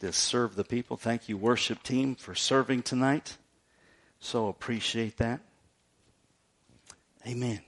to serve the people. Thank you, worship team, for serving tonight. So appreciate that. Amen.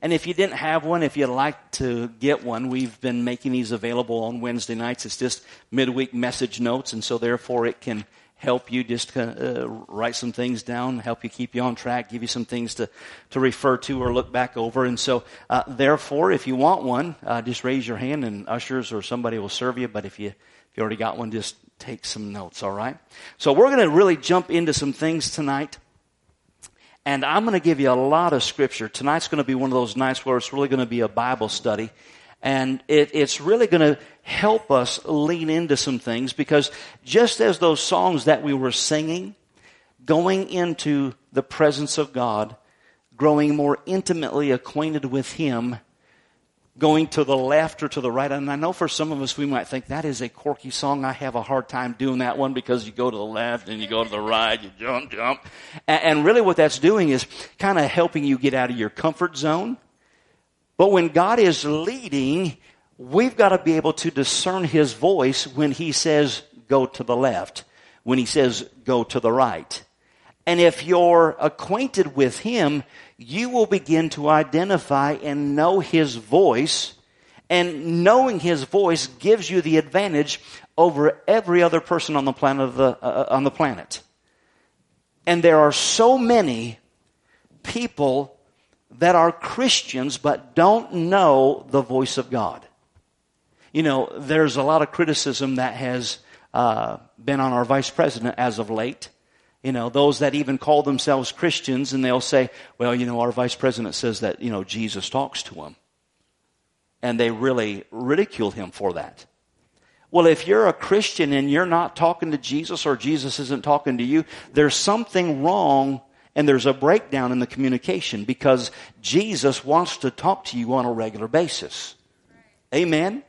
And if you didn't have one, if you'd like to get one, we've been making these available on Wednesday nights. It's just midweek message notes, and so therefore it can help you just uh, write some things down, help you keep you on track, give you some things to, to refer to or look back over. And so, uh, therefore, if you want one, uh, just raise your hand and ushers or somebody will serve you. But if you you already got one, just take some notes, all right? So we're going to really jump into some things tonight. And I'm going to give you a lot of scripture. Tonight's going to be one of those nights where it's really going to be a Bible study. And it, it's really going to help us lean into some things because just as those songs that we were singing, going into the presence of God, growing more intimately acquainted with Him, going to the left or to the right. And I know for some of us, we might think that is a quirky song. I have a hard time doing that one because you go to the left and you go to the right, you jump, jump. And really what that's doing is kind of helping you get out of your comfort zone. But when God is leading, we've got to be able to discern His voice when He says, go to the left, when He says, go to the right. And if you're acquainted with Him, you will begin to identify and know His voice. And knowing His voice gives you the advantage over every other person on the planet, the, uh, on the planet. And there are so many people that are Christians but don't know the voice of God. You know, there's a lot of criticism that has uh, been on our vice president as of late you know, those that even call themselves Christians and they'll say, well, you know, our vice president says that, you know, Jesus talks to him. And they really ridicule him for that. Well, if you're a Christian and you're not talking to Jesus or Jesus isn't talking to you, there's something wrong and there's a breakdown in the communication because Jesus wants to talk to you on a regular basis. Amen?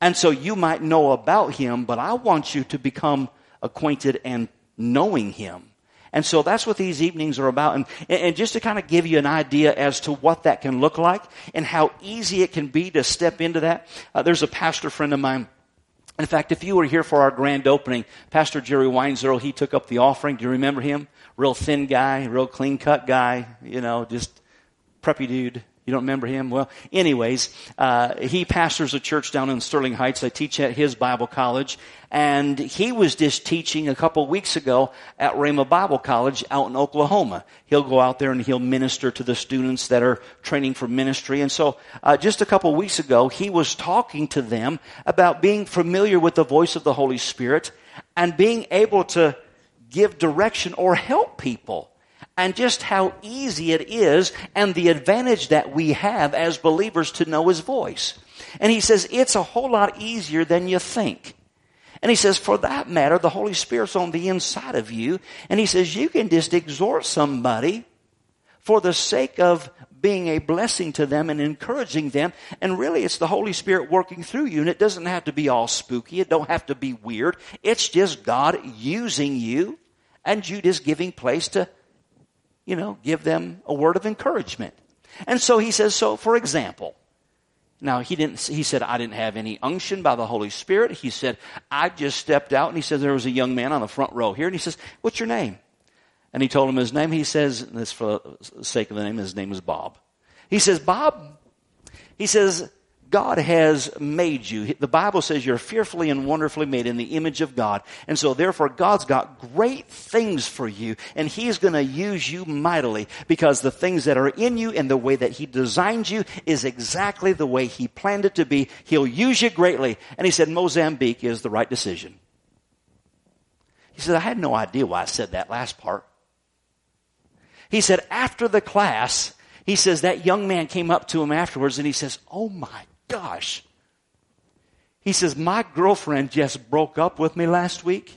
And so you might know about him, but I want you to become acquainted and knowing Him. And so that's what these evenings are about. And, and just to kind of give you an idea as to what that can look like and how easy it can be to step into that, uh, there's a pastor friend of mine. In fact, if you were here for our grand opening, Pastor Jerry Weinzerl, he took up the offering. Do you remember him? Real thin guy, real clean cut guy, you know, just preppy dude. You don't remember him? Well, anyways, uh, he pastors a church down in Sterling Heights. I teach at his Bible college. And he was just teaching a couple weeks ago at Rhema Bible College out in Oklahoma. He'll go out there and he'll minister to the students that are training for ministry. And so, uh, just a couple weeks ago, he was talking to them about being familiar with the voice of the Holy Spirit and being able to give direction or help people and just how easy it is and the advantage that we have as believers to know His voice. And he says it's a whole lot easier than you think. And he says, for that matter, the Holy Spirit's on the inside of you. And he says, you can just exhort somebody for the sake of being a blessing to them and encouraging them. And really, it's the Holy Spirit working through you. And it doesn't have to be all spooky. It don't have to be weird. It's just God using you and you just giving place to you know, give them a word of encouragement. And so he says, so for example, now he didn't, he said, I didn't have any unction by the Holy Spirit. He said, I just stepped out and he said, there was a young man on the front row here and he says, what's your name? And he told him his name. He says, this for the sake of the name, his name is Bob. He says, Bob, he says, God has made you. The Bible says you're fearfully and wonderfully made in the image of God. And so therefore God's got great things for you and He's gonna use you mightily because the things that are in you and the way that He designed you is exactly the way He planned it to be. He'll use you greatly. And He said Mozambique is the right decision. He said, I had no idea why I said that last part. He said, after the class, he says that young man came up to him afterwards and he says, Oh my gosh. He says, My girlfriend just broke up with me last week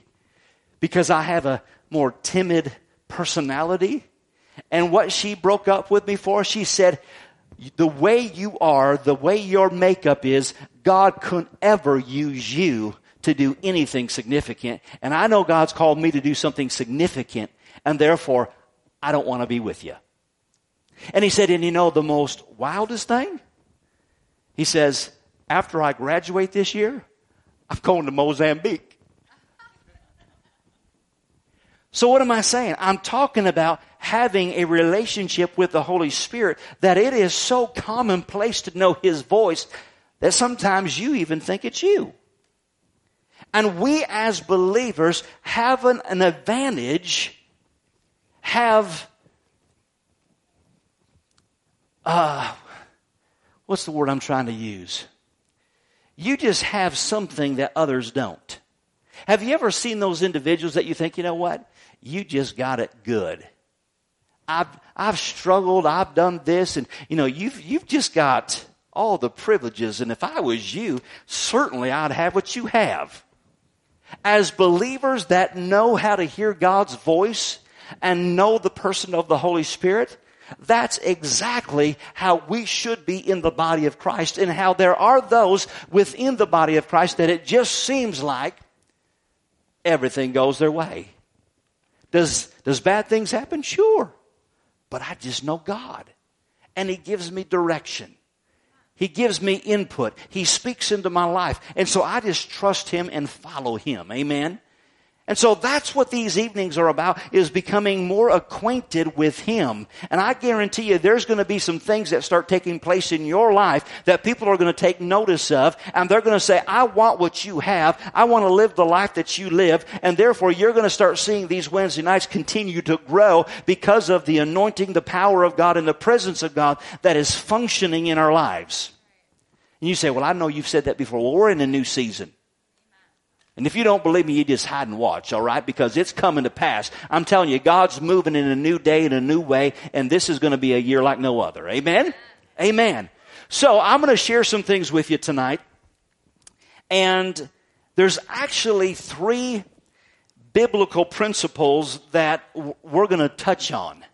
because I have a more timid personality. And what she broke up with me for, she said, the way you are, the way your makeup is, God couldn't ever use you to do anything significant. And I know God's called me to do something significant, and therefore, I don't want to be with you. And he said, and you know the most wildest thing? He says, after I graduate this year, I'm going to Mozambique. So what am I saying? I'm talking about having a relationship with the Holy Spirit that it is so commonplace to know His voice that sometimes you even think it's you. And we as believers have an, an advantage, have, uh, what's the word I'm trying to use? You just have something that others don't. Have you ever seen those individuals that you think, you know what? You just got it good. I've, I've struggled. I've done this. And, you know, you've, you've just got all the privileges. And if I was you, certainly I'd have what you have. As believers that know how to hear God's voice and know the person of the Holy Spirit, that's exactly how we should be in the body of Christ and how there are those within the body of Christ that it just seems like everything goes their way. Does, does bad things happen? Sure. But I just know God. And He gives me direction. He gives me input. He speaks into my life. And so I just trust Him and follow Him. Amen. And so that's what these evenings are about, is becoming more acquainted with Him. And I guarantee you there's going to be some things that start taking place in your life that people are going to take notice of, and they're going to say, I want what you have. I want to live the life that you live. And therefore you're going to start seeing these Wednesday nights continue to grow because of the anointing, the power of God, and the presence of God that is functioning in our lives. And you say, well, I know you've said that before. Well, we're in a new season. And if you don't believe me, you just hide and watch, all right? Because it's coming to pass. I'm telling you, God's moving in a new day, in a new way, and this is going to be a year like no other. Amen? Amen. So I'm going to share some things with you tonight. And there's actually three biblical principles that we're going to touch on.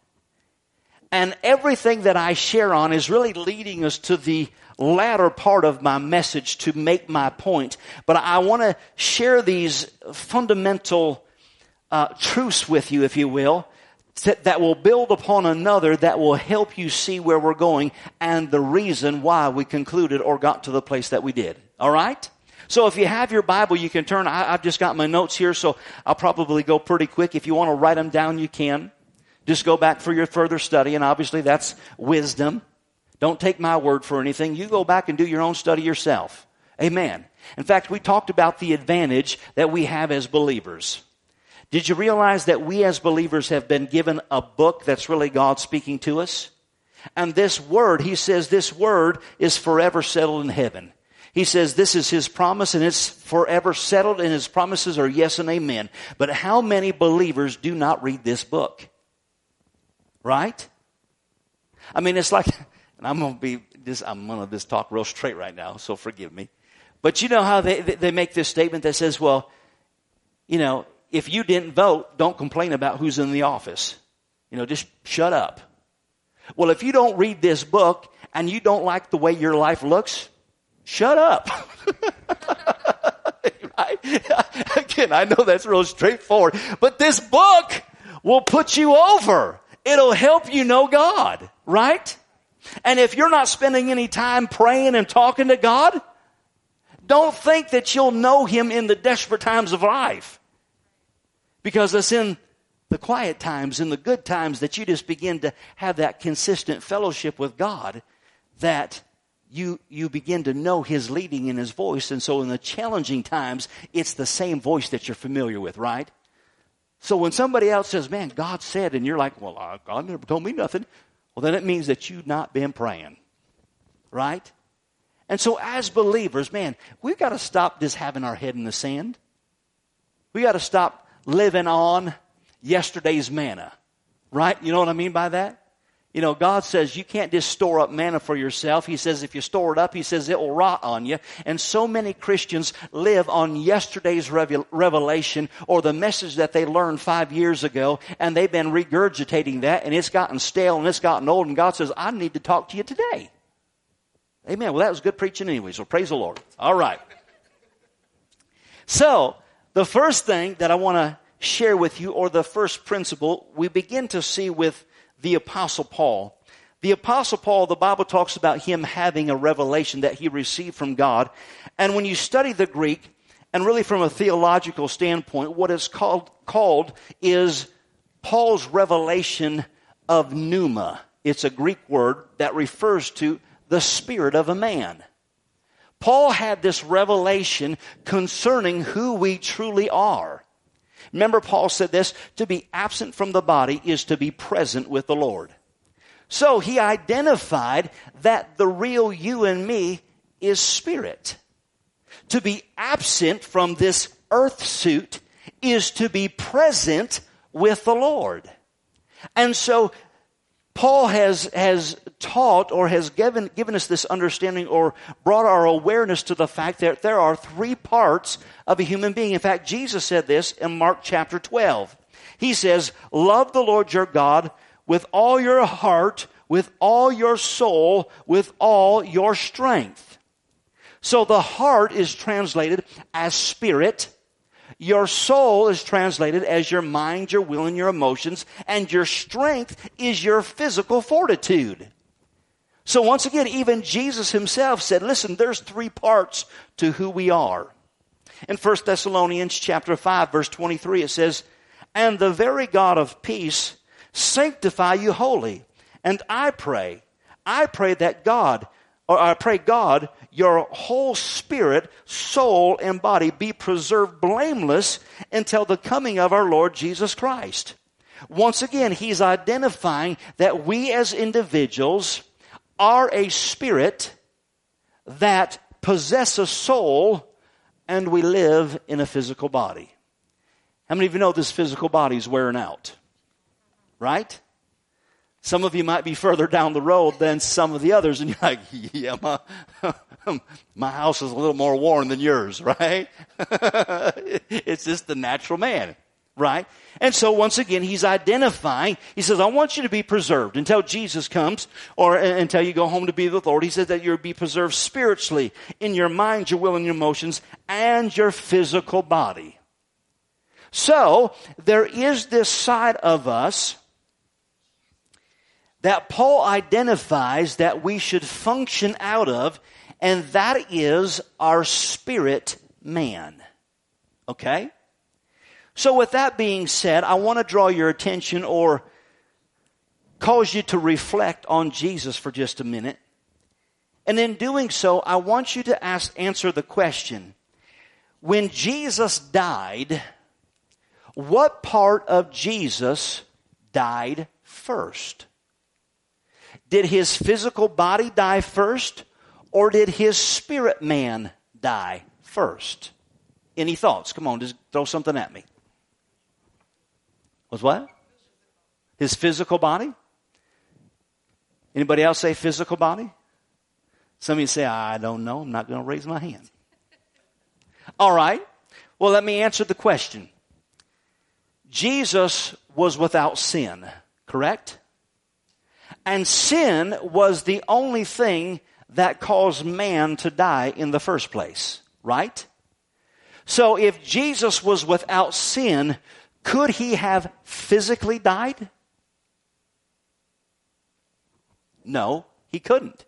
And everything that I share on is really leading us to the latter part of my message to make my point. But I want to share these fundamental uh, truths with you, if you will, that, will build upon another that will help you see where we're going and the reason why we concluded or got to the place that we did. All right? So if you have your Bible, you can turn. I, have just got my notes here, so I'll probably go pretty quick. If you want to write them down, you can. Just go back for your further study, and obviously that's wisdom. Don't take my word for anything. You go back and do your own study yourself. Amen. In fact, we talked about the advantage that we have as believers. Did you realize that we as believers have been given a book that's really God speaking to us? And this word, he says, this word is forever settled in heaven. He says this is his promise and it's forever settled and his promises are yes and amen. But how many believers do not read this book? Right? I mean, it's like, and I'm going to be this, I'm going to just talk real straight right now, so forgive me. But you know how they, they make this statement that says, well, you know, if you didn't vote, don't complain about who's in the office. You know, just shut up. Well, if you don't read this book and you don't like the way your life looks, shut up. right? Again, I know that's real straightforward, but this book will put you over. It'll help you know God, right? And if you're not spending any time praying and talking to God, don't think that you'll know Him in the desperate times of life. Because it's in the quiet times, in the good times, that you just begin to have that consistent fellowship with God that you, you begin to know His leading in His voice. And so in the challenging times, it's the same voice that you're familiar with, right? So when somebody else says, man, God said, and you're like, well, God never told me nothing. Well, then it means that you've not been praying. Right? And so as believers, man, we've got to stop just having our head in the sand. We got to stop living on yesterday's manna. Right? You know what I mean by that? You know, God says you can't just store up manna for yourself. He says if you store it up, He says it will rot on you. And so many Christians live on yesterday's revelation or the message that they learned five years ago, and they've been regurgitating that, and it's gotten stale and it's gotten old, and God says, I need to talk to you today. Amen. Well, that was good preaching anyway, so praise the Lord. All right. So, the first thing that I want to share with you, or the first principle, we begin to see with the Apostle Paul. The Apostle Paul, the Bible talks about him having a revelation that he received from God. And when you study the Greek, and really from a theological standpoint, what it's called, called is Paul's revelation of pneuma. It's a Greek word that refers to the spirit of a man. Paul had this revelation concerning who we truly are. Remember, Paul said this to be absent from the body is to be present with the Lord. So he identified that the real you and me is spirit. To be absent from this earth suit is to be present with the Lord. And so Paul has, has taught or has given, given us this understanding or brought our awareness to the fact that there are three parts of a human being. In fact, Jesus said this in Mark chapter 12. He says, Love the Lord your God with all your heart, with all your soul, with all your strength. So the heart is translated as spirit. Your soul is translated as your mind, your will, and your emotions, and your strength is your physical fortitude. So once again, even Jesus himself said, listen, there's three parts to who we are. In 1 Thessalonians chapter 5 verse 23 it says, And the very God of peace sanctify you wholly. And I pray, I pray that God, or I pray God, your whole spirit, soul, and body be preserved blameless until the coming of our Lord Jesus Christ. Once again, he's identifying that we as individuals are a spirit that possess a soul and we live in a physical body. How many of you know this physical body is wearing out? Right? Some of you might be further down the road than some of the others, and you're like, yeah, my, my house is a little more worn than yours, right? it's just the natural man. Right? And so once again, he's identifying, he says, I want you to be preserved until Jesus comes or until you go home to be with the Lord. He says that you'll be preserved spiritually in your mind, your will, and your emotions and your physical body. So there is this side of us that Paul identifies that we should function out of, and that is our spirit man. Okay? So, with that being said, I want to draw your attention or cause you to reflect on Jesus for just a minute. And in doing so, I want you to ask, answer the question when Jesus died, what part of Jesus died first? Did his physical body die first, or did his spirit man die first? Any thoughts? Come on, just throw something at me. Was what? His physical body? Anybody else say physical body? Some of you say, I don't know. I'm not going to raise my hand. All right. Well, let me answer the question. Jesus was without sin, correct? And sin was the only thing that caused man to die in the first place, right? So if Jesus was without sin, could he have physically died? No, he couldn't.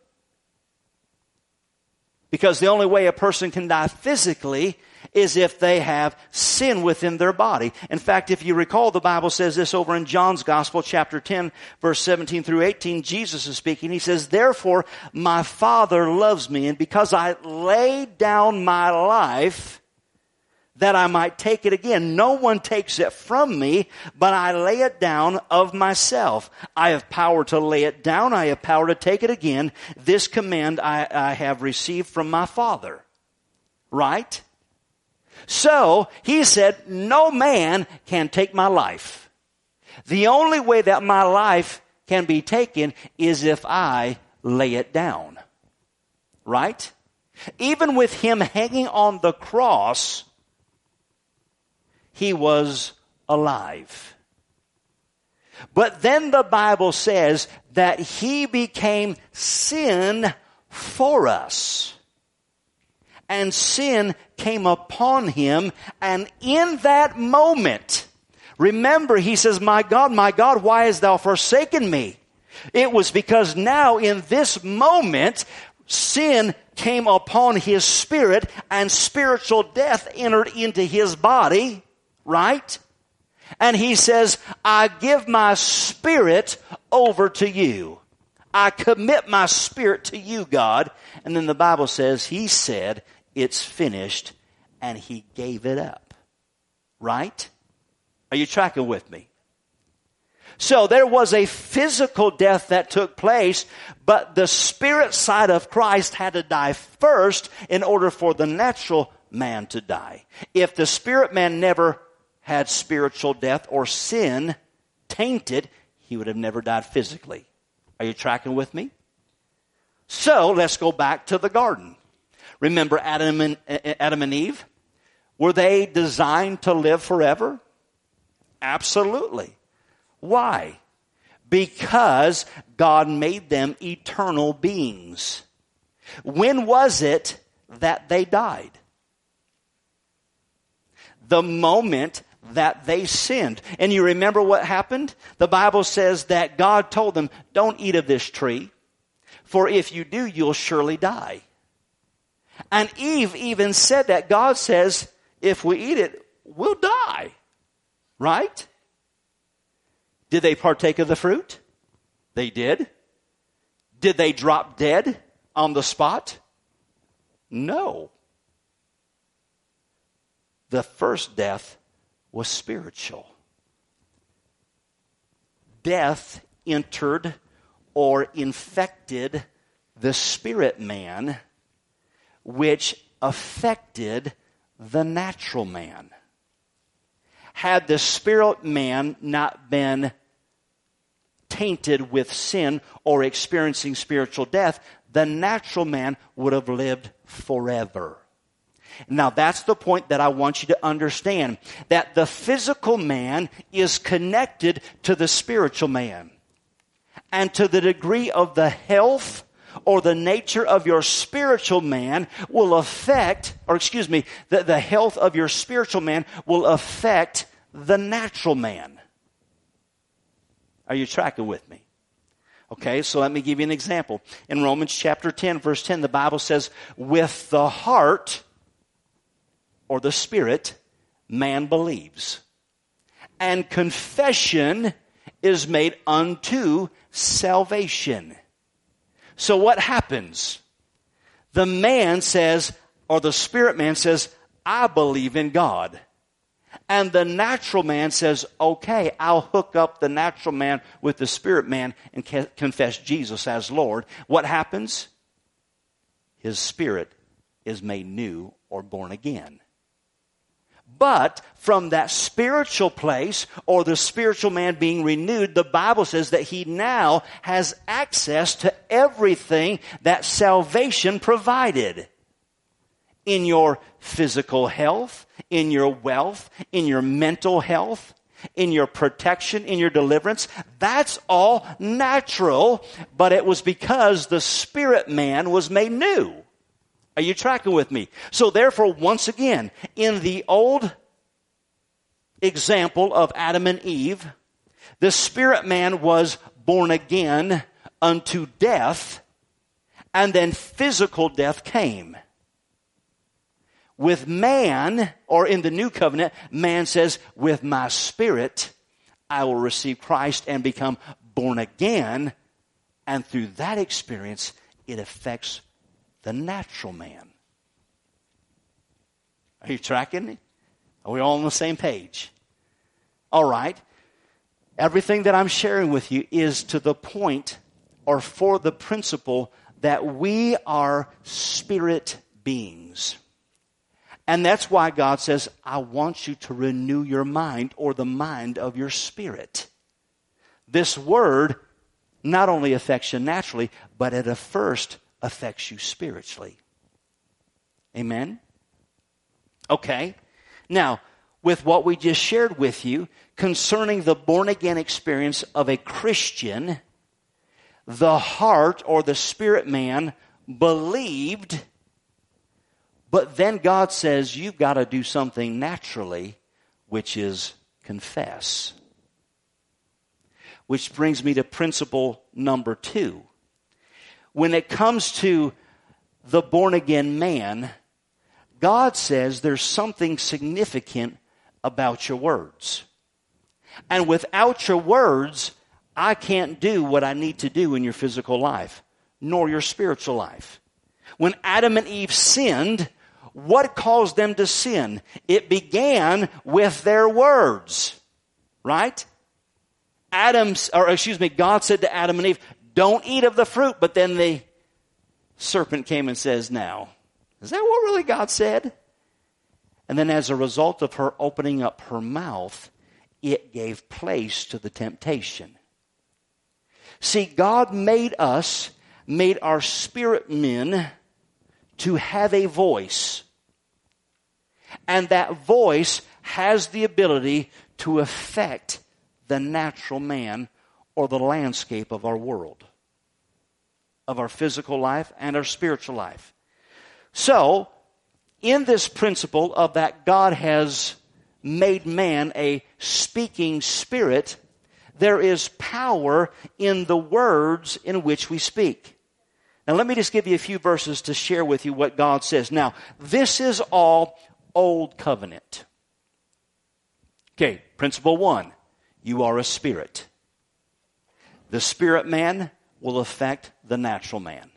Because the only way a person can die physically is if they have sin within their body. In fact, if you recall, the Bible says this over in John's Gospel, chapter 10, verse 17 through 18. Jesus is speaking. He says, Therefore, my Father loves me, and because I laid down my life, that I might take it again. No one takes it from me, but I lay it down of myself. I have power to lay it down. I have power to take it again. This command I, I have received from my Father. Right? So, he said, no man can take my life. The only way that my life can be taken is if I lay it down. Right? Even with him hanging on the cross, he was alive. But then the Bible says that he became sin for us. And sin came upon him, and in that moment, remember, he says, My God, my God, why hast thou forsaken me? It was because now in this moment, sin came upon his spirit and spiritual death entered into his body, right? And he says, I give my spirit over to you. I commit my spirit to you, God. And then the Bible says, He said, It's finished, and He gave it up. Right? Are you tracking with me? So there was a physical death that took place, but the spirit side of Christ had to die first in order for the natural man to die. If the spirit man never had spiritual death or sin tainted, he would have never died physically. Are you tracking with me? So let's go back to the garden. Remember Adam and, Adam and Eve? Were they designed to live forever? Absolutely. Why? Because God made them eternal beings. When was it that they died? The moment that they sinned. And you remember what happened? The Bible says that God told them, don't eat of this tree, for if you do, you'll surely die. And Eve even said that. God says, if we eat it, we'll die. Right? Did they partake of the fruit? They did. Did they drop dead on the spot? No. The first death was spiritual. Death entered or infected the spirit man, which affected the natural man. Had the spirit man not been tainted with sin or experiencing spiritual death, the natural man would have lived forever. Now that's the point that I want you to understand. That the physical man is connected to the spiritual man. And to the degree of the health or the nature of your spiritual man will affect, or excuse me, the, the health of your spiritual man will affect the natural man. Are you tracking with me? Okay, so let me give you an example. In Romans chapter 10, verse 10, the Bible says, with the heart, or the Spirit, man believes. And confession is made unto salvation. So what happens? The man says, or the spirit man says, I believe in God. And the natural man says, okay, I'll hook up the natural man with the spirit man and confess Jesus as Lord. What happens? His spirit is made new or born again. But from that spiritual place or the spiritual man being renewed, the Bible says that he now has access to everything that salvation provided. In your physical health, in your wealth, in your mental health, in your protection, in your deliverance. That's all natural, but it was because the spirit man was made new. Are you tracking with me? So therefore, once again, in the old example of Adam and Eve, the spirit man was born again unto death, and then physical death came. With man, or in the new covenant, man says, with my spirit, I will receive Christ and become born again. And through that experience, it affects the natural man. Are you tracking? me? Are we all on the same page? All right. Everything that I'm sharing with you is to the point or for the principle that we are spirit beings. And that's why God says, I want you to renew your mind or the mind of your spirit. This word not only affects you naturally, but it first affects you spiritually. Amen? Okay. Now, with what we just shared with you concerning the born again experience of a Christian, the heart or the spirit man believed, but then God says you've got to do something naturally, which is confess. Which brings me to principle number two. When it comes to the born again man, God says there's something significant about your words. And without your words, I can't do what I need to do in your physical life, nor your spiritual life. When Adam and Eve sinned, what caused them to sin? It began with their words, right? Adam, or excuse me, God said to Adam and Eve, don't eat of the fruit, but then the serpent came and says, now, is that what really God said? And then as a result of her opening up her mouth, it gave place to the temptation. See, God made us, made our spirit men to have a voice. And that voice has the ability to affect the natural man or the landscape of our world, of our physical life and our spiritual life. So, in this principle of that God has made man a speaking spirit, there is power in the words in which we speak. Now, let me just give you a few verses to share with you what God says. Now, this is all Old Covenant. Okay, principle one you are a spirit. The spirit man will affect the natural man.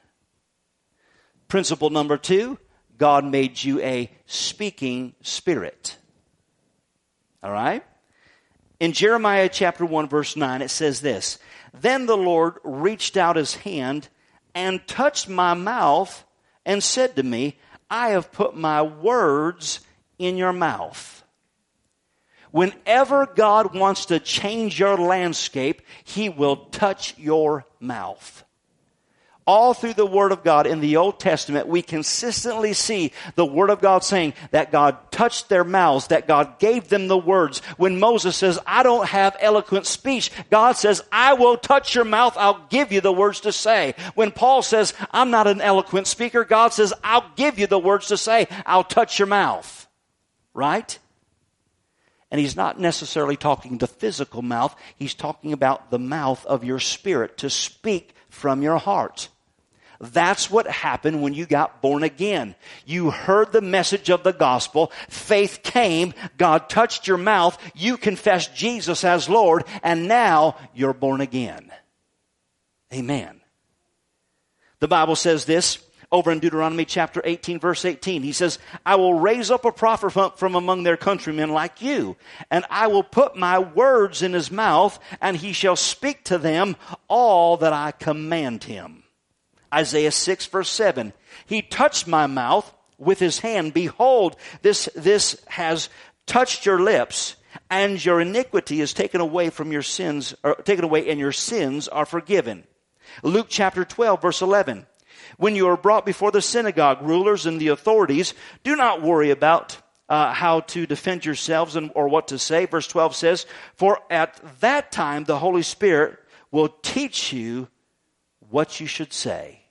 Principle number two God made you a speaking spirit. All right? In Jeremiah chapter 1, verse 9, it says this Then the Lord reached out his hand and touched my mouth and said to me, I have put my words in your mouth. Whenever God wants to change your landscape, He will touch your mouth all through the Word of God in the Old Testament, we consistently see the Word of God saying that God touched their mouths, that God gave them the words. When Moses says, I don't have eloquent speech, God says, I will touch your mouth, I'll give you the words to say. When Paul says, I'm not an eloquent speaker, God says, I'll give you the words to say, I'll touch your mouth. Right? And he's not necessarily talking the physical mouth, he's talking about the mouth of your spirit to speak from your heart. That's what happened when you got born again. You heard the message of the gospel. Faith came. God touched your mouth. You confessed Jesus as Lord. And now you're born again. Amen. The Bible says this over in Deuteronomy chapter 18 verse 18. He says, I will raise up a prophet from among their countrymen like you, and I will put my words in his mouth, and he shall speak to them all that I command him. Isaiah 6 verse 7. He touched my mouth with his hand. Behold, this, this has touched your lips and your iniquity is taken away from your sins, or taken away and your sins are forgiven. Luke chapter 12 verse 11. When you are brought before the synagogue rulers and the authorities, do not worry about uh, how to defend yourselves and, or what to say. Verse 12 says, For at that time the Holy Spirit will teach you what you should say.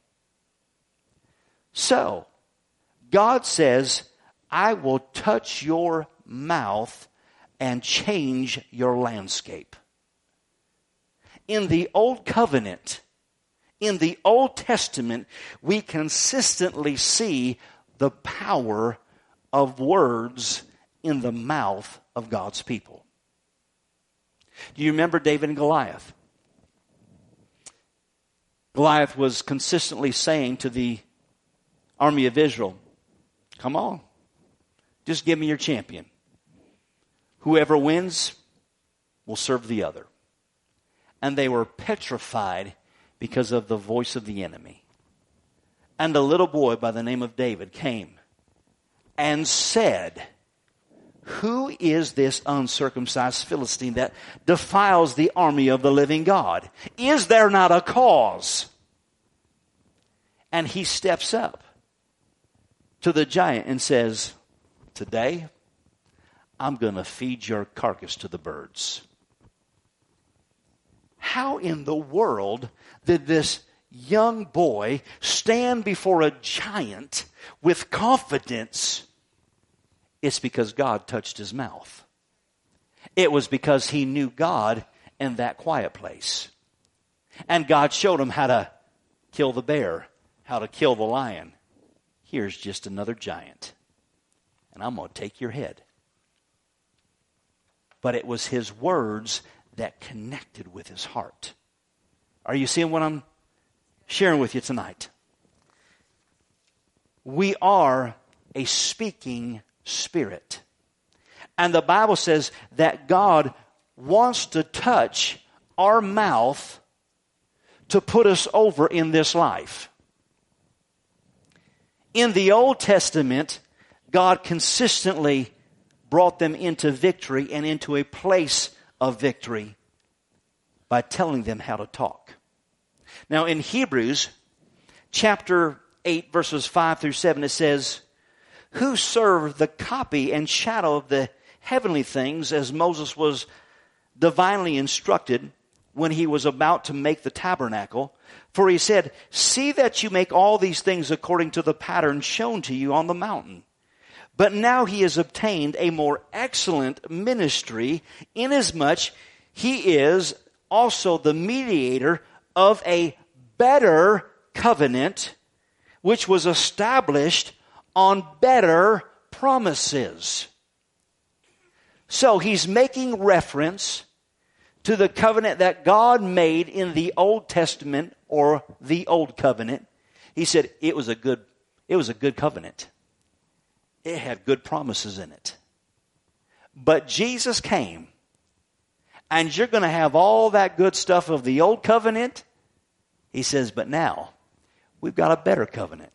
So, God says, I will touch your mouth and change your landscape. In the Old Covenant, in the Old Testament, we consistently see the power of words in the mouth of God's people. Do you remember David and Goliath? Goliath was consistently saying to the army of Israel, come on, just give me your champion. Whoever wins will serve the other. And they were petrified because of the voice of the enemy. And a little boy by the name of David came and said, Who is this uncircumcised Philistine that defiles the army of the living God? Is there not a cause? And he steps up to the giant and says, Today, I'm going to feed your carcass to the birds. How in the world did this young boy stand before a giant with confidence? It's because God touched his mouth. It was because he knew God in that quiet place. And God showed him how to kill the bear, how to kill the lion. Here's just another giant. And I'm going to take your head. But it was his words that connected with his heart. Are you seeing what I'm sharing with you tonight? We are a speaking spirit. And the Bible says that God wants to touch our mouth to put us over in this life. In the Old Testament, God consistently brought them into victory and into a place of victory by telling them how to talk. Now, in Hebrews chapter 8, verses 5 through 7, it says, Who served the copy and shadow of the heavenly things as Moses was divinely instructed when he was about to make the tabernacle? For he said, See that you make all these things according to the pattern shown to you on the mountain. But now he has obtained a more excellent ministry, inasmuch he is also the mediator of a better covenant, which was established on better promises. So he's making reference to the covenant that God made in the Old Testament or the Old Covenant. He said it was a good, it was a good covenant it had good promises in it. But Jesus came, and you're going to have all that good stuff of the old covenant. He says, but now we've got a better covenant,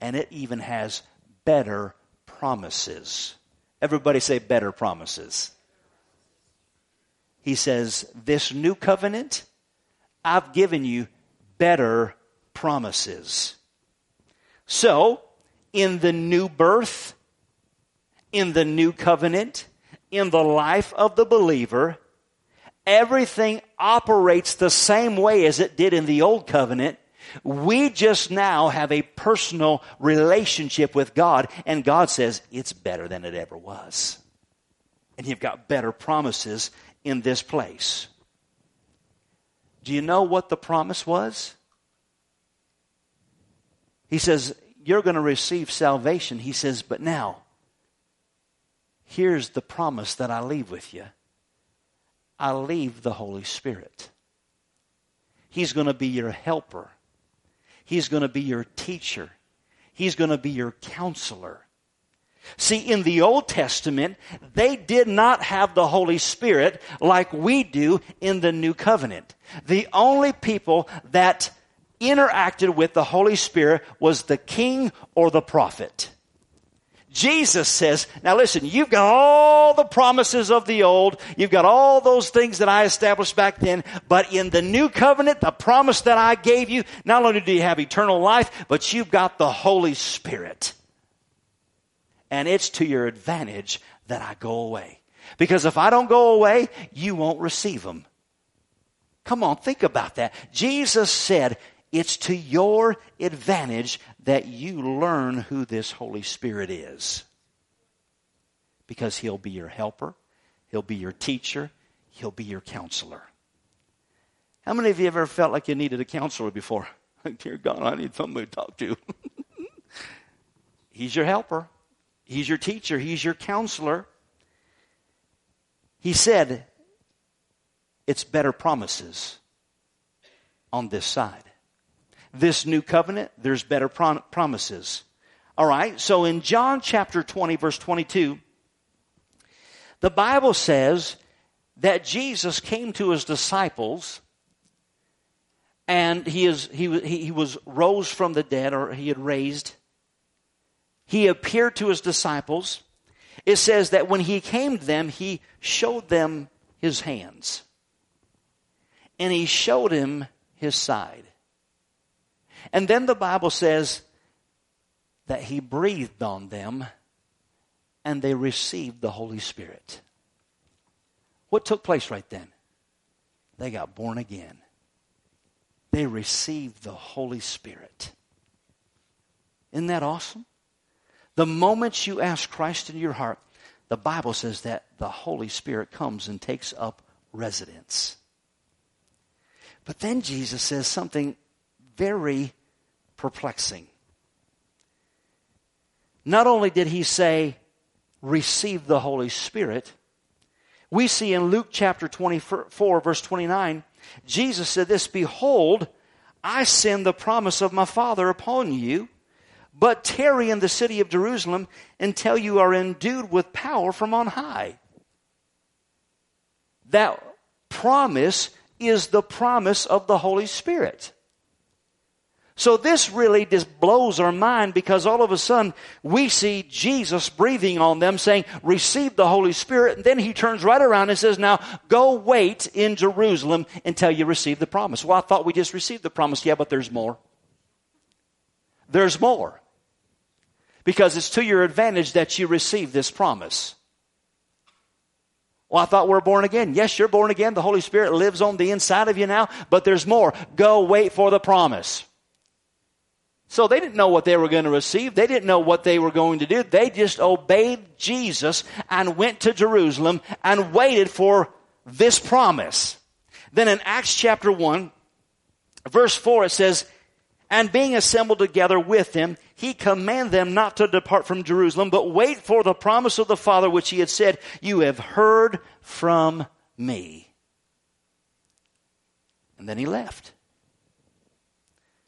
and it even has better promises. Everybody say better promises. He says, This new covenant, I've given you better promises. So, in the new birth, in the new covenant, in the life of the believer, everything operates the same way as it did in the old covenant. We just now have a personal relationship with God, and God says it's better than it ever was. And you've got better promises in this place. Do you know what the promise was? He says, you're going to receive salvation. He says, But now, here's the promise that I leave with you I leave the Holy Spirit. He's going to be your helper, He's going to be your teacher, He's going to be your counselor. See, in the Old Testament, they did not have the Holy Spirit like we do in the New Covenant. The only people that interacted with the Holy Spirit was the king or the prophet. Jesus says, now listen, you've got all the promises of the old. You've got all those things that I established back then. But in the new covenant, the promise that I gave you, not only do you have eternal life, but you've got the Holy Spirit. And it's to your advantage that I go away. Because if I don't go away, you won't receive them. Come on, think about that. Jesus said, it's to your advantage that you learn who this Holy Spirit is. Because He'll be your helper, He'll be your teacher, He'll be your counselor. How many of you have ever felt like you needed a counselor before? Like, Dear God, I need somebody to talk to. He's your helper. He's your teacher. He's your counselor. He said, it's better promises on this side this new covenant, there's better prom- promises. All right, so in John chapter 20, verse 22, the Bible says that Jesus came to his disciples and he, is, he, he was rose from the dead, or he had raised. He appeared to his disciples, it says that when he came to them, he showed them his hands. And he showed him his side. And then the Bible says that he breathed on them and they received the Holy Spirit. What took place right then? They got born again. They received the Holy Spirit. Isn't that awesome? The moment you ask Christ into your heart, the Bible says that the Holy Spirit comes and takes up residence. But then Jesus says something very perplexing. Not only did he say, receive the Holy Spirit, we see in Luke chapter 24, verse 29, Jesus said this Behold, I send the promise of my Father upon you, but tarry in the city of Jerusalem until you are endued with power from on high. That promise is the promise of the Holy Spirit. So this really just blows our mind because all of a sudden we see Jesus breathing on them saying, receive the Holy Spirit. And then he turns right around and says, now go wait in Jerusalem until you receive the promise. Well, I thought we just received the promise. Yeah, but there's more. There's more. Because it's to your advantage that you receive this promise. Well, I thought we're born again. Yes, you're born again. The Holy Spirit lives on the inside of you now, but there's more. Go wait for the promise. So they didn't know what they were going to receive. They didn't know what they were going to do. They just obeyed Jesus and went to Jerusalem and waited for this promise. Then in Acts chapter 1, verse 4, it says, And being assembled together with them, he commanded them not to depart from Jerusalem, but wait for the promise of the Father, which he had said, You have heard from me. And then he left.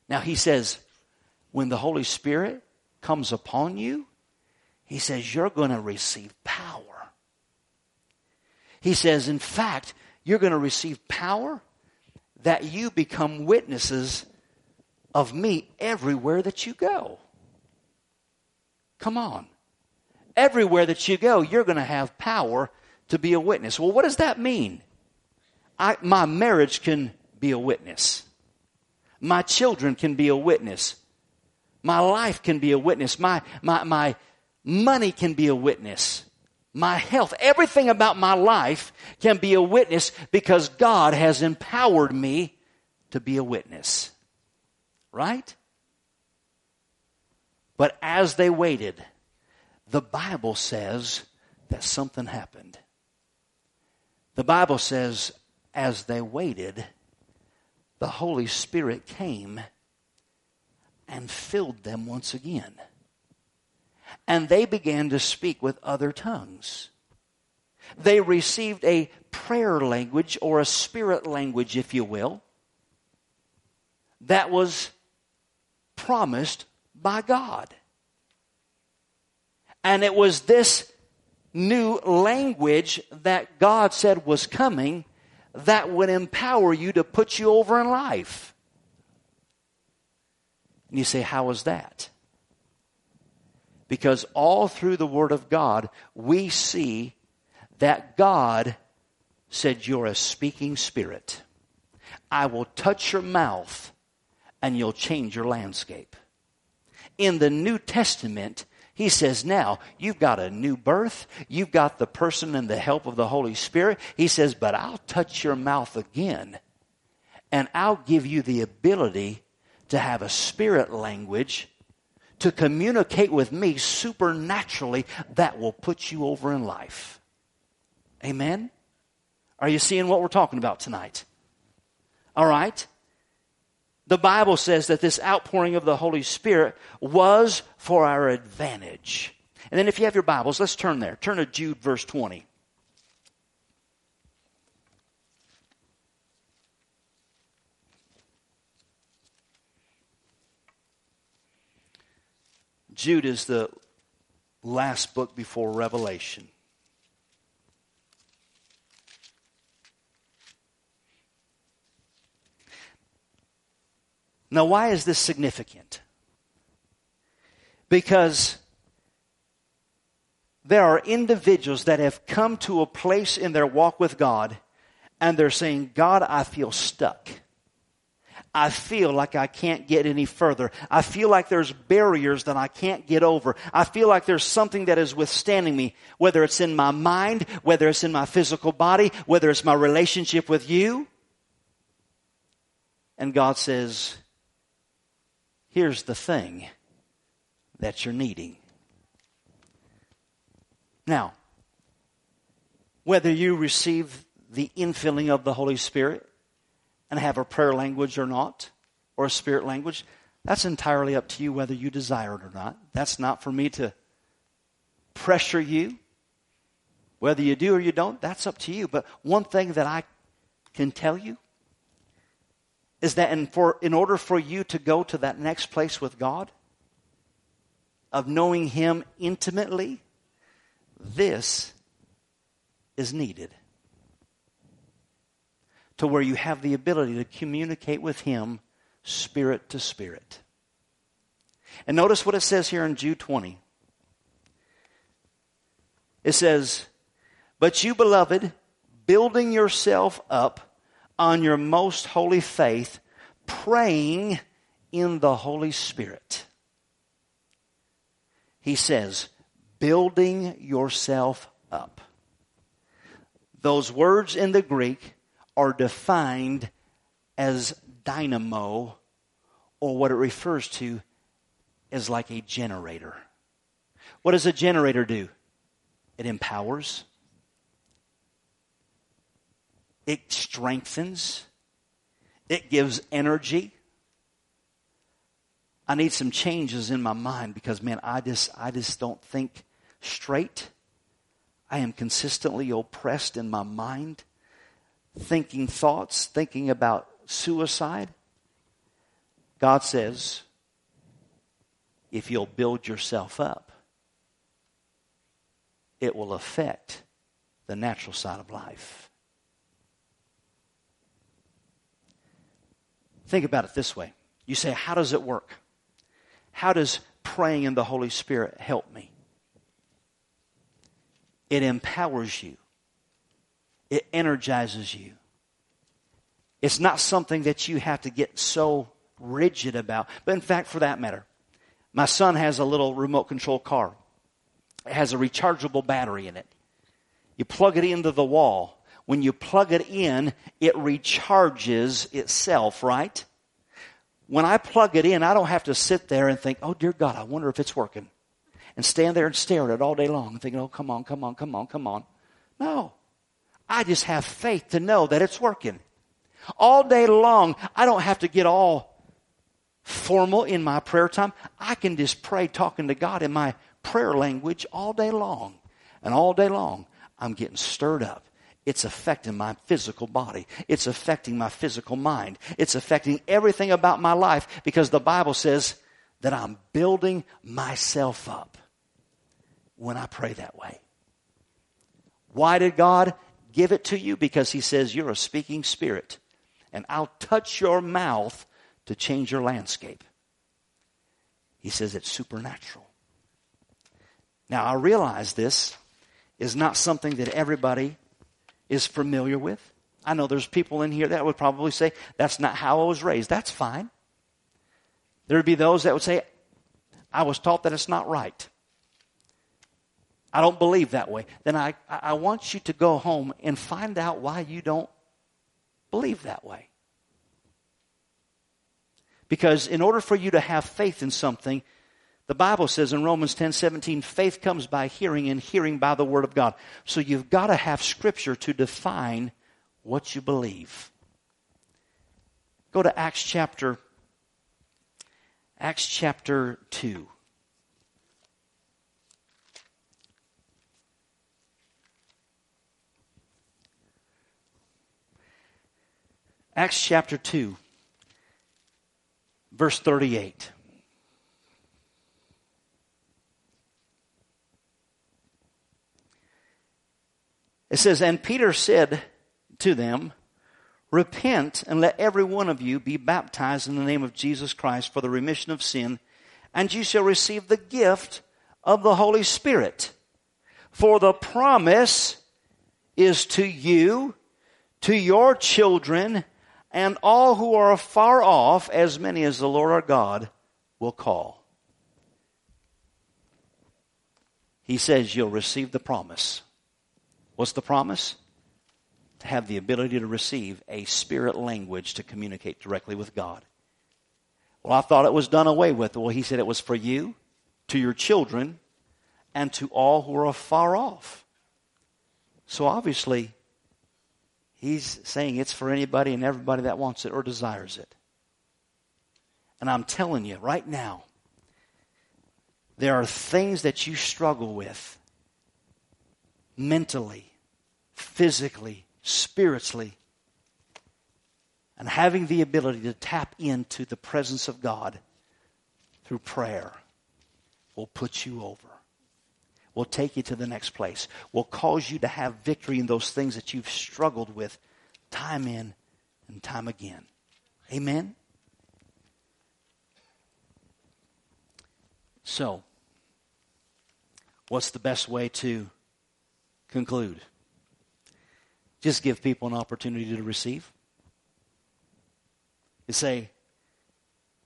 Now he says, when the Holy Spirit comes upon you, he says you're going to receive power. He says, in fact, you're going to receive power that you become witnesses of me everywhere that you go. Come on. Everywhere that you go, you're going to have power to be a witness. Well, what does that mean? I, my marriage can be a witness. My children can be a witness. My life can be a witness. My, my, my money can be a witness. My health, everything about my life can be a witness because God has empowered me to be a witness. Right? But as they waited, the Bible says that something happened. The Bible says, as they waited, the Holy Spirit came and filled them once again. And they began to speak with other tongues. They received a prayer language or a spirit language, if you will, that was promised by God. And it was this new language that God said was coming that would empower you to put you over in life. And you say, How is that? Because all through the Word of God, we see that God said, You're a speaking spirit. I will touch your mouth and you'll change your landscape. In the New Testament, he says, now you've got a new birth. You've got the person and the help of the Holy Spirit. He says, but I'll touch your mouth again and I'll give you the ability to have a spirit language to communicate with me supernaturally that will put you over in life. Amen? Are you seeing what we're talking about tonight? All right? The Bible says that this outpouring of the Holy Spirit was for our advantage. And then if you have your Bibles, let's turn there. Turn to Jude verse 20. Jude is the last book before Revelation. Now, why is this significant? Because there are individuals that have come to a place in their walk with God and they're saying, God, I feel stuck. I feel like I can't get any further. I feel like there's barriers that I can't get over. I feel like there's something that is withstanding me, whether it's in my mind, whether it's in my physical body, whether it's my relationship with you. And God says, here's the thing that you're needing. Now, whether you receive the infilling of the Holy Spirit and have a prayer language or not, or a spirit language, that's entirely up to you whether you desire it or not. That's not for me to pressure you. Whether you do or you don't, that's up to you. But one thing that I can tell you is that in, for, in order for you to go to that next place with God, of knowing Him intimately, this is needed. To where you have the ability to communicate with Him spirit to spirit. And notice what it says here in Jude 20. It says, But you, beloved, building yourself up on your most holy faith, praying in the Holy Spirit. He says, building yourself up. Those words in the Greek are defined as dynamo, or what it refers to as like a generator. What does a generator do? It empowers, it strengthens, it gives energy. I need some changes in my mind because man, I just I just don't think straight. I am consistently oppressed in my mind, thinking thoughts, thinking about suicide. God says, if you'll build yourself up, it will affect the natural side of life. Think about it this way. You say, How does it work? How does praying in the Holy Spirit help me? It empowers you, it energizes you. It's not something that you have to get so rigid about. But in fact, for that matter, my son has a little remote control car. It has a rechargeable battery in it. You plug it into the wall when you plug it in, it recharges itself, right? When I plug it in, I don't have to sit there and think, oh, dear God, I wonder if it's working. And stand there and stare at it all day long thinking, oh, come on, come on, come on, come on. No. I just have faith to know that it's working. All day long, I don't have to get all formal in my prayer time. I can just pray talking to God in my prayer language all day long. And all day long, I'm getting stirred up it's affecting my physical body. It's affecting my physical mind. It's affecting everything about my life because the Bible says that I'm building myself up when I pray that way. Why did God give it to you? Because He says you're a speaking spirit and I'll touch your mouth to change your landscape. He says it's supernatural. Now, I realize this is not something that everybody is familiar with. I know there's people in here that would probably say, that's not how I was raised. That's fine. There would be those that would say, I was taught that it's not right. I don't believe that way. Then I, I want you to go home and find out why you don't believe that way. Because in order for you to have faith in something, the Bible says in Romans 10 17, faith comes by hearing, and hearing by the Word of God. So you've got to have Scripture to define what you believe. Go to Acts chapter, Acts chapter 2. Acts chapter 2, verse 38. It says, And Peter said to them, Repent and let every one of you be baptized in the name of Jesus Christ for the remission of sin, and you shall receive the gift of the Holy Spirit. For the promise is to you, to your children, and all who are far off, as many as the Lord our God will call. He says you'll receive the promise. What's the promise? To have the ability to receive a spirit language to communicate directly with God. Well, I thought it was done away with. Well, he said it was for you, to your children, and to all who are far off. So obviously, he's saying it's for anybody and everybody that wants it or desires it. And I'm telling you right now, there are things that you struggle with mentally, physically, spiritually, and having the ability to tap into the presence of God through prayer will put you over. Will take you to the next place. Will cause you to have victory in those things that you've struggled with time in and time again. Amen? So, what's the best way to conclude? Just give people an opportunity to receive. You say,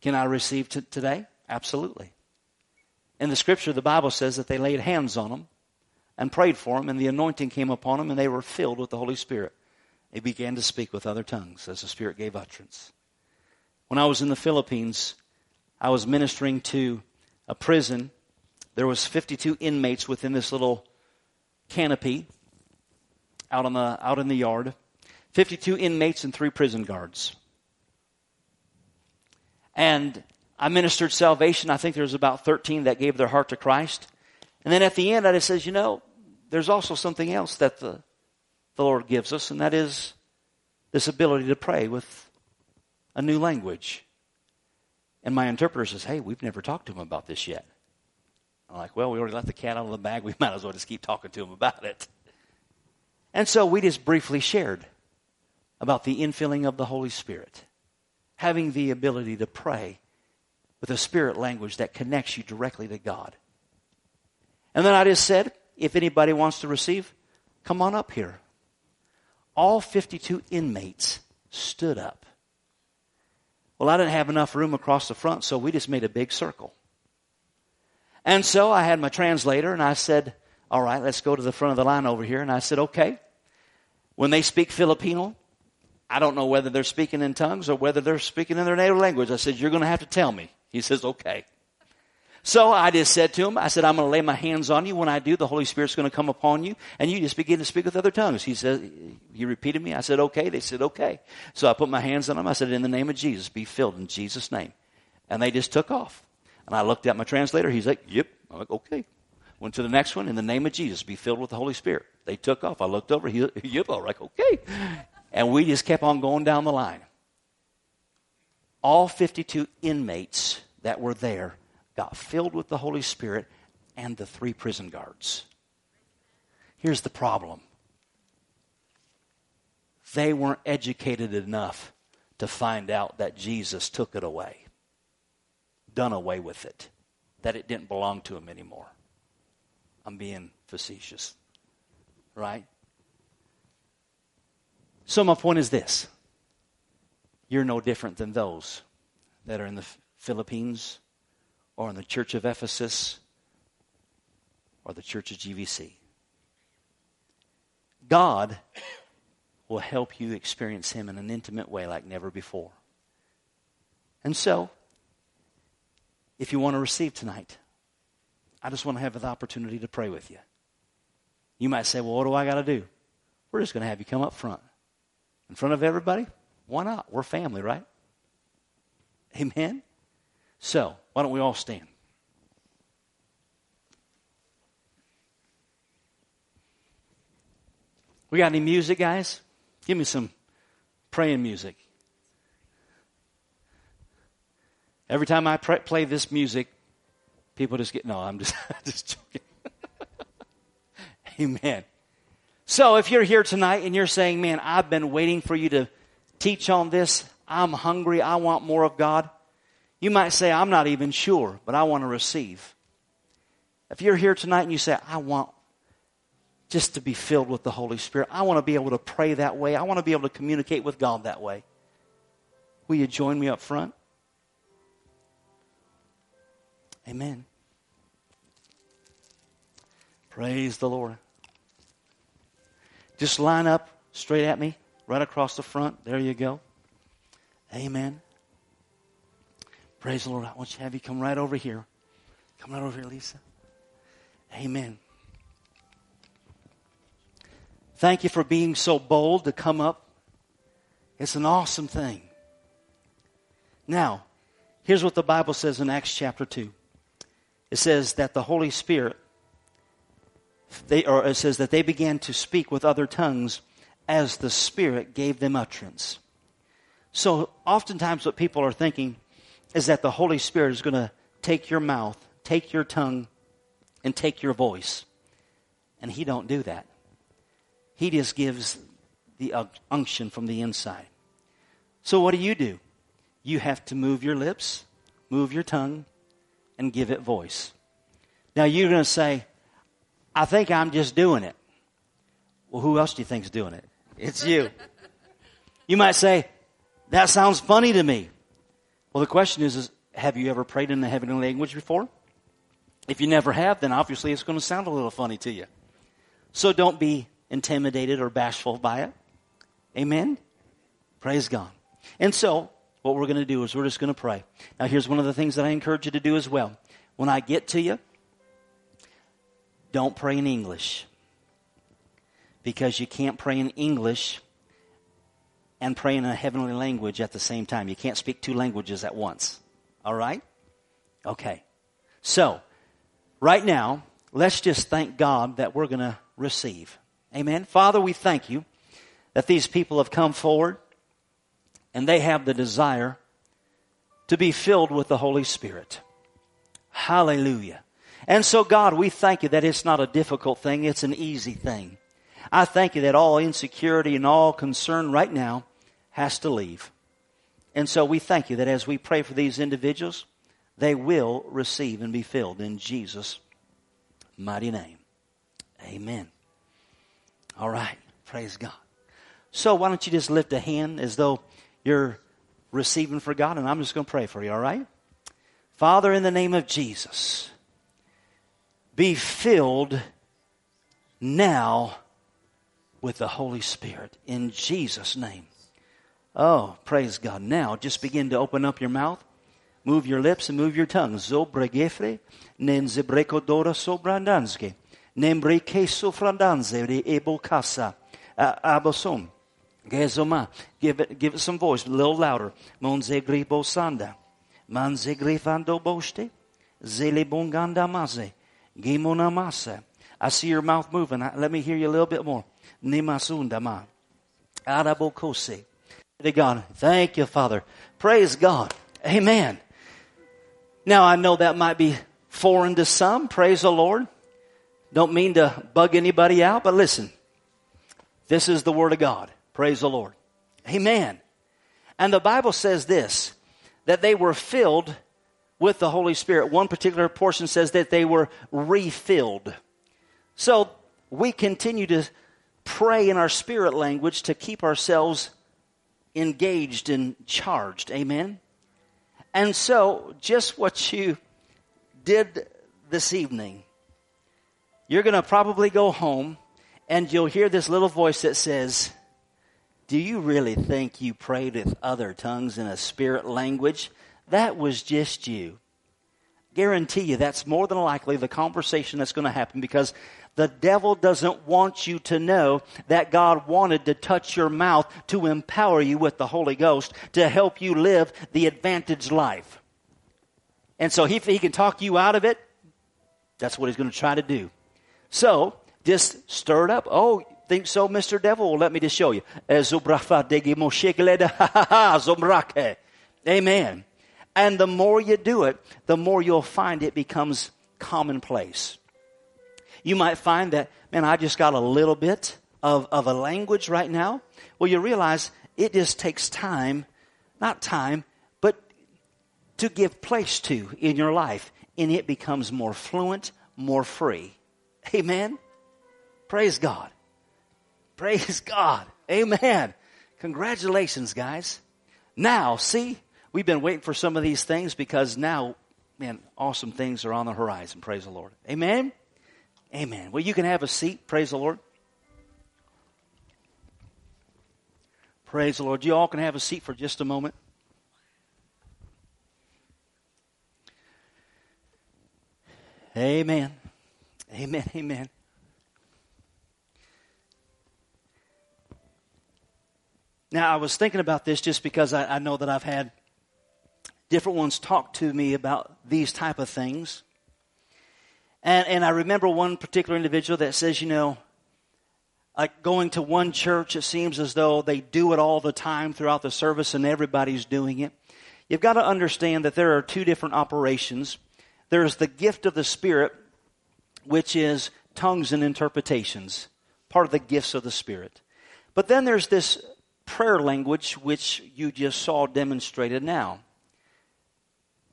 Can I receive t- today? Absolutely. In the scripture, the Bible says that they laid hands on them and prayed for them, and the anointing came upon them, and they were filled with the Holy Spirit. They began to speak with other tongues as the Spirit gave utterance. When I was in the Philippines, I was ministering to a prison. There was 52 inmates within this little canopy out on the out in the yard. 52 inmates and three prison guards. And I ministered salvation. I think there was about 13 that gave their heart to Christ. And then at the end, I just says, you know, there's also something else that the, the Lord gives us, and that is this ability to pray with a new language. And my interpreter says, hey, we've never talked to him about this yet. I'm like, well, we already let the cat out of the bag. We might as well just keep talking to him about it. And so we just briefly shared about the infilling of the Holy Spirit, having the ability to pray with a spirit language that connects you directly to God. And then I just said, if anybody wants to receive, come on up here. All 52 inmates stood up. Well, I didn't have enough room across the front, so we just made a big circle. And so I had my translator and I said, all right, let's go to the front of the line over here. And I said, okay, when they speak Filipino, I don't know whether they're speaking in tongues or whether they're speaking in their native language. I said, you're going to have to tell me. He says, okay. So I just said to him, I said, I'm going to lay my hands on you. When I do, the Holy Spirit's going to come upon you, and you just begin to speak with other tongues. He said, he repeated me. I said, okay. They said, okay. So I put my hands on them. I said, in the name of Jesus, be filled in Jesus' name. And they just took off. And I looked at my translator. He's like, yep. I'm like, okay. Went to the next one. In the name of Jesus, be filled with the Holy Spirit. They took off. I looked over. Yep. I'm like, okay. And we just kept on going down the line. All 52 inmates that were there got filled with the Holy Spirit and the three prison guards. Here's the problem they weren't educated enough to find out that Jesus took it away, done away with it, that it didn't belong to him anymore. I'm being facetious, right? So, my point is this you're no different than those that are in the Philippines or in the church of Ephesus or the church of GVC. God will help you experience Him in an intimate way like never before. And so, if you want to receive tonight, I just want to have the opportunity to pray with you. You might say, well, what do I got to do? We're just going to have you come up front. In front of everybody? Why not? We're family, right? Amen? So, why don't we all stand? We got any music, guys? Give me some praying music. Every time I pray, play this music, people just get, no, I'm just, just joking. Amen. So if you're here tonight and you're saying, man, I've been waiting for you to teach on this. I'm hungry. I want more of God. You might say, I'm not even sure, but I want to receive. If you're here tonight and you say, I want just to be filled with the Holy Spirit. I want to be able to pray that way. I want to be able to communicate with God that way. Will you join me up front? Amen. Praise the Lord. Just line up straight at me, right across the front. There you go. Amen. Praise the Lord. I want you to have you come right over here. Come right over here, Lisa. Amen. Thank you for being so bold to come up. It's an awesome thing. Now, here's what the Bible says in Acts chapter 2. It says that the Holy Spirit, they, or it says that they began to speak with other tongues as the Spirit gave them utterance. So, oftentimes, what people are thinking is that the Holy Spirit is going to take your mouth, take your tongue, and take your voice. And He don't do that. He just gives the unction from the inside. So, what do you do? You have to move your lips, move your tongue, and give it voice. Now, you're going to say, I think I'm just doing it. Well, who else do you think is doing it? It's you. you might say, That sounds funny to me. Well, the question is, is have you ever prayed in a heavenly language before? If you never have, then obviously it's going to sound a little funny to you. So don't be intimidated or bashful by it. Amen? Praise God. And so, what we're going to do is we're just going to pray. Now, here's one of the things that I encourage you to do as well. When I get to you, don't pray in English. Because you can't pray in English and pray in a heavenly language at the same time. You can't speak two languages at once. All right? Okay. So, right now, let's just thank God that we're going to receive. Amen. Father, we thank you that these people have come forward and they have the desire to be filled with the Holy Spirit. Hallelujah. And so, God, we thank you that it's not a difficult thing, it's an easy thing. I thank you that all insecurity and all concern right now has to leave. And so we thank you that as we pray for these individuals, they will receive and be filled in Jesus' mighty name. Amen. All right. Praise God. So why don't you just lift a hand as though you're receiving for God, and I'm just going to pray for you, all right? Father, in the name of Jesus, be filled now with the Holy Spirit in Jesus' name. Oh, praise God. Now, just begin to open up your mouth, move your lips, and move your tongue. Zobregefre, nenzebrekodora sobrandanske. Nembre queso frandanze re ebo casa. Abosom. Gezoma. Give it, give it some voice, a little louder. Monze gribo sanda. Manze grifando boste. Zele bonganda maze. Gimona masa. I see your mouth moving. Let me hear you a little bit more. Nimasunda ma. Arabokose. God. Thank you, Father. Praise God. Amen. Now I know that might be foreign to some. Praise the Lord. Don't mean to bug anybody out, but listen. This is the Word of God. Praise the Lord. Amen. And the Bible says this that they were filled with the Holy Spirit. One particular portion says that they were refilled. So we continue to pray in our spirit language to keep ourselves engaged and charged. Amen. And so, just what you did this evening you're going to probably go home and you'll hear this little voice that says, Do you really think you prayed with other tongues in a spirit language? That was just you. Guarantee you that's more than likely the conversation that's going to happen because the devil doesn't want you to know that God wanted to touch your mouth to empower you with the Holy Ghost to help you live the advantage life. And so if he can talk you out of it, that's what he's going to try to do. So just stir it up. Oh, think so, Mr. Devil? Well, let me just show you. Amen. And the more you do it, the more you'll find it becomes commonplace. You might find that, man, I just got a little bit of, of a language right now. Well, you realize it just takes time, not time, but to give place to in your life. And it becomes more fluent, more free. Amen. Praise God. Praise God. Amen. Congratulations, guys. Now, see, we've been waiting for some of these things because now, man, awesome things are on the horizon. Praise the Lord. Amen. Amen. Well, you can have a seat. Praise the Lord. Praise the Lord. You all can have a seat for just a moment. Amen. Amen. Amen. Now, I was thinking about this just because I, I, know that I've had different ones talk to me about these type of things. And, and I remember one particular individual that says, you know, like going to one church, it seems as though they do it all the time throughout the service and everybody's doing it. You've got to understand that there are two different operations. There's the gift of the Spirit, which is tongues and interpretations, part of the gifts of the Spirit. But then there's this prayer language, which you just saw demonstrated now.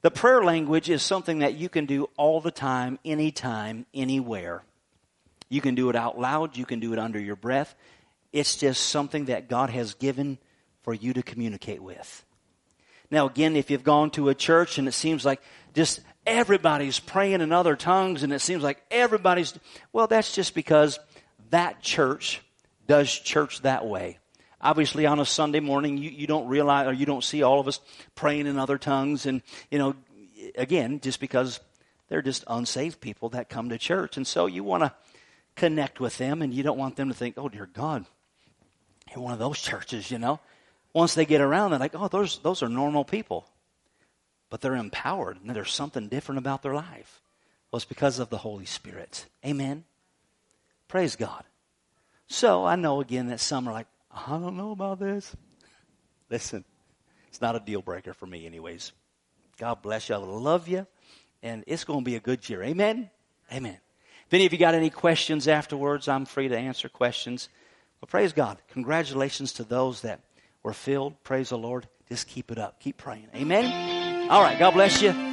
The prayer language is something that you can do all the time, anytime, anywhere. You can do it out loud, you can do it under your breath. It's just something that God has given for you to communicate with. Now, again, if you've gone to a church and it seems like just everybody's praying in other tongues and it seems like everybody's, well, that's just because that church does church that way. Obviously, on a Sunday morning, you, you don't realize or you don't see all of us praying in other tongues. And, you know, again, just because they're just unsaved people that come to church. And so you want to connect with them and you don't want them to think, oh, dear God, you're one of those churches, you know. Once they get around, they're like, oh, those, those are normal people but they're empowered and there's something different about their life. Well, it's because of the Holy Spirit. Amen. Praise God. So I know again that some are like, I don't know about this. Listen, it's not a deal breaker for me, anyways. God bless you. I love you. And it's going to be a good year. Amen. Amen. If any of you got any questions afterwards, I'm free to answer questions. But praise God. Congratulations to those that were filled. Praise the Lord. Just keep it up. Keep praying. Amen. All right. God bless you.